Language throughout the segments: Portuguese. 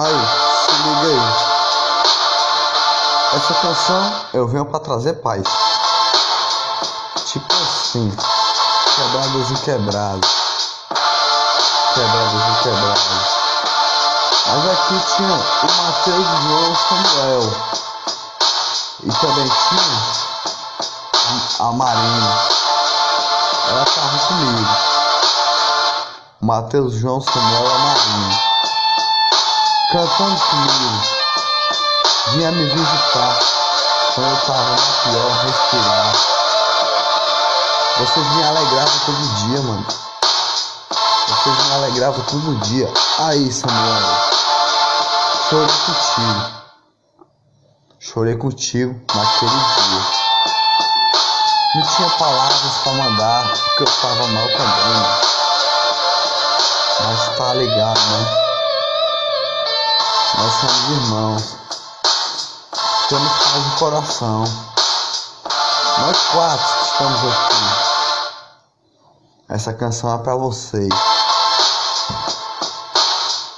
Aí, se liga aí. Essa canção eu venho pra trazer paz. Tipo assim, quebrados e quebrados. Quebrados e quebrados. Mas aqui tinha o Mateus João Samuel. E também tinha a Marina. Ela tava comigo. Mateus João Samuel e a Marina. Cantando comigo. Vinha me visitar. Quando eu tava na pior, respirar. Vocês me alegravam todo dia, mano. Vocês me alegravam todo dia. Aí, Samuel. Chorei contigo. Chorei contigo naquele dia. Não tinha palavras para mandar, porque eu tava mal também. Mas tá ligado, né? Nós somos irmãos. Temos paz no coração. Nós quatro estamos aqui. Essa canção é para vocês.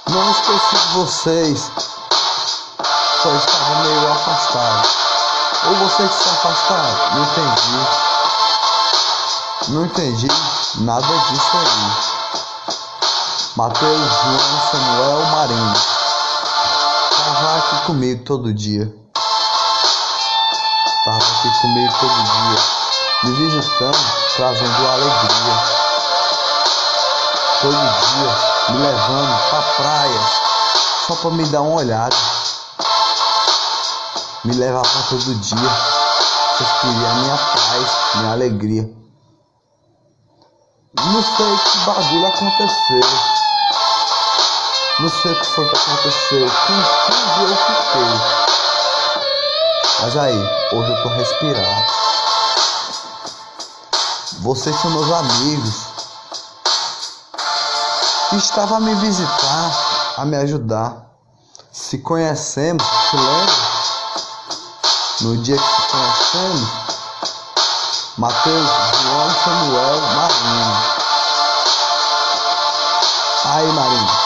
Não esqueci de vocês. Só estava meio afastado. Ou vocês se afastaram? Não entendi. Não entendi nada disso aí. Mateus, João, Samuel, Marinho. Aqui comigo todo dia. Tava aqui comigo todo dia. Me visitando, trazendo alegria. Todo dia me levando pra praia só pra me dar uma olhada. Me levava todo dia. Vocês queriam minha paz, minha alegria. Não sei que bagulho aconteceu. Não sei o que foi que aconteceu. Confuso eu fiquei. Mas aí, hoje eu tô respirando. Vocês são meus amigos estava a me visitar, a me ajudar. Se conhecemos, se lembra? No dia que se conhecemos, Mateus, João, Samuel, Marinho. Aí, Marinho,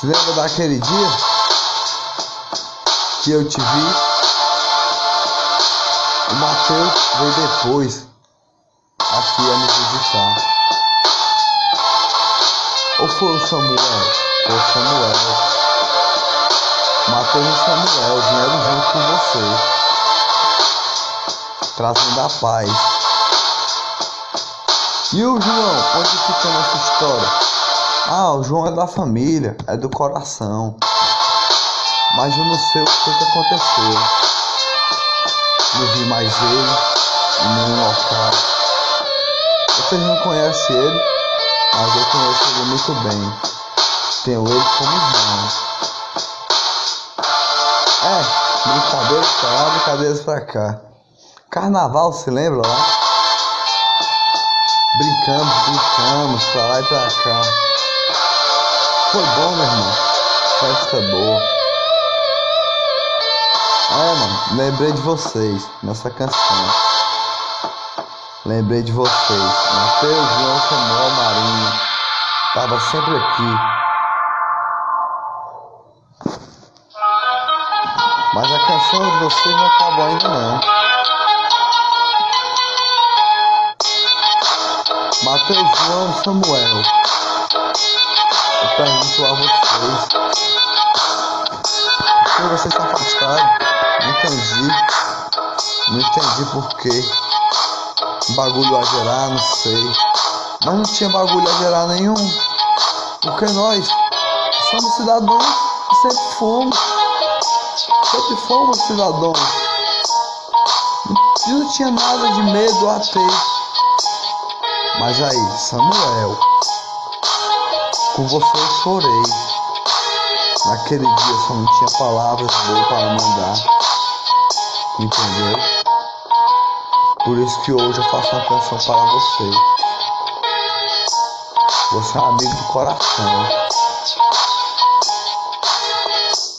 se lembra daquele dia que eu te vi? O Mateus veio depois aqui a me visitar. Ou foi o Samuel? Foi o Samuel. Mateus e Samuel vieram junto com você. Trazendo a paz. E o João? Onde fica nessa história? Ah, o João é da família, é do coração. Mas eu não sei o que, que aconteceu. Não vi mais ele em nenhum local. Vocês não conhecem ele? mas eu conheço ele muito bem. Tenho ele como irmão. É, brincadeiras pra lá, brincadeiras pra cá. Carnaval, se lembra lá? Brincamos, brincamos pra lá e pra cá. Foi bom, meu irmão. Festa boa. É, mano, lembrei de vocês nessa canção. Lembrei de vocês. Mateus, João, Samuel, Marinho. Tava sempre aqui. Mas a canção de vocês não acabou ainda não. Mateus, João Samuel. Pergunto a vocês. Por que vocês se afastaram? Não entendi. Não entendi por quê bagulho a gerar, não sei. Mas não tinha bagulho a gerar nenhum. Porque nós somos cidadãos e sempre fomos. Sempre fomos cidadãos. E não tinha nada de medo a ter. Mas aí, Samuel, com você eu chorei. Naquele dia só não tinha palavras boas para mandar. Entendeu? Por isso que hoje eu faço uma canção para você. Você é um amigo do coração.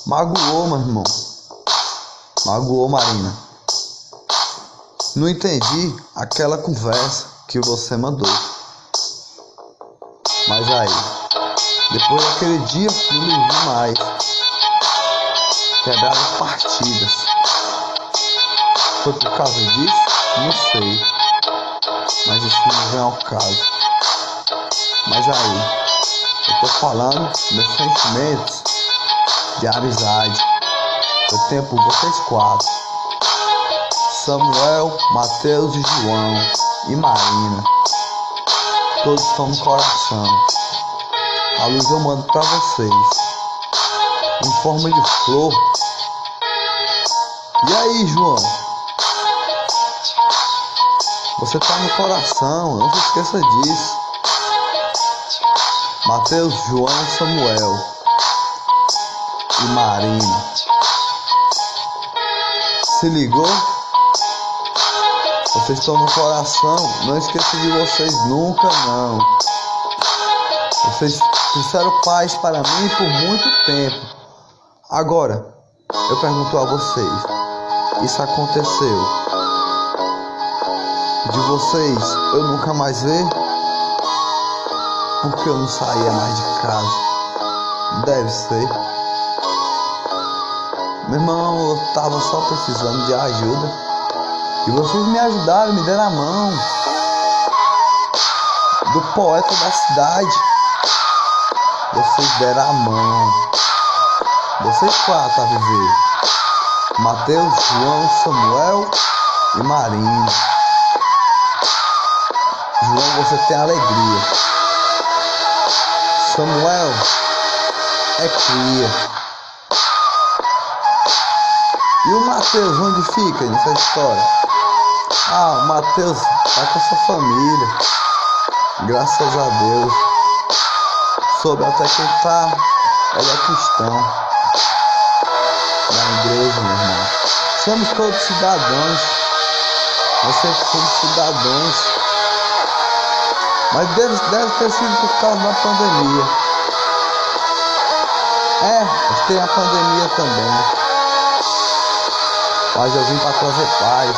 Magoou, meu irmão. Magoou, Marina. Não entendi aquela conversa que você mandou. Mas aí, depois daquele dia, não vi mais. quebrar as partidas. Foi por causa disso? Não sei. Mas isso não vem ao caso. Mas aí, eu tô falando meus sentimentos de amizade. Eu tenho por vocês quatro. Samuel, Mateus e João e Marina. Todos estão no coração. A luz eu mando pra vocês. Em forma de flor. E aí, João? Você tá no coração, não se esqueça disso. Mateus, João, Samuel e Marina. Se ligou? Vocês estão no coração. Não esqueça de vocês nunca, não. Vocês fizeram paz para mim por muito tempo. Agora, eu pergunto a vocês: isso aconteceu? De vocês eu nunca mais ver? Porque eu não saía mais de casa. Deve ser. Meu irmão, eu tava só precisando de ajuda. E vocês me ajudaram, me deram a mão. Do poeta da cidade. Vocês deram a mão. Vocês quatro a viver. Mateus, João, Samuel e Marina. João, você tem alegria. Samuel é cria. E o Mateus, onde fica nessa história? Ah, o Mateus tá com sua família. Graças a Deus. Soube tá. Ele é cristão. Na igreja, meu irmão. Somos todos cidadãos. Nós sempre somos cidadãos. Mas deve, deve ter sido por causa da pandemia. É, tem a pandemia também. Mas eu vim para trazer paz.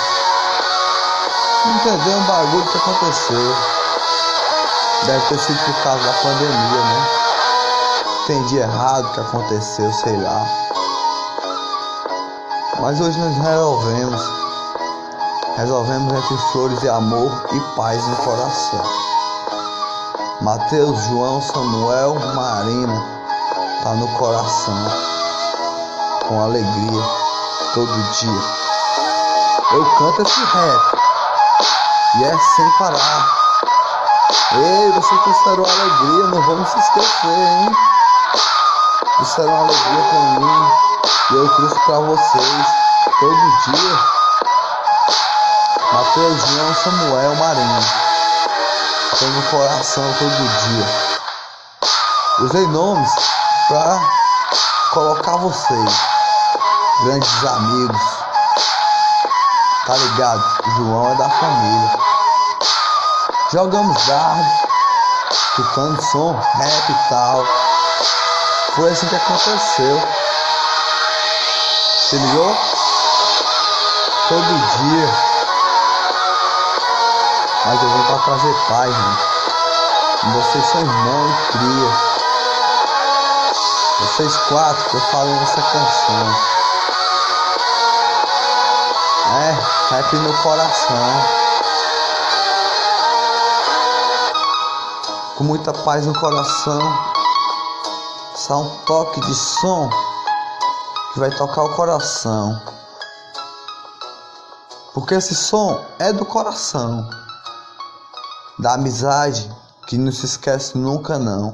Entender um bagulho que aconteceu. Deve ter sido por causa da pandemia, né? Entendi errado o que aconteceu, sei lá. Mas hoje nós resolvemos. Resolvemos entre flores e amor e paz no coração. Mateus, João, Samuel, Marina, tá no coração. Com alegria todo dia. Eu canto esse rap e é sem parar. Ei, você trouxeram alegria, não vamos se esquecer, hein? Trouxeram alegria pra mim e eu trouxe pra vocês todo dia. Mateus, João, Samuel, Marinho. Estou no coração todo dia. Usei nomes pra colocar vocês grandes amigos. Tá ligado? João é da família. Jogamos dardo, escutando som, rap e tal. Foi assim que aconteceu. Se ligou? Todo dia. Mas eu vim pra trazer paz, né? Vocês são irmão e cria. Vocês quatro que eu falei nessa canção. É, rap no coração. Com muita paz no coração. Só um toque de som que vai tocar o coração. Porque esse som é do coração. Da amizade que não se esquece nunca não.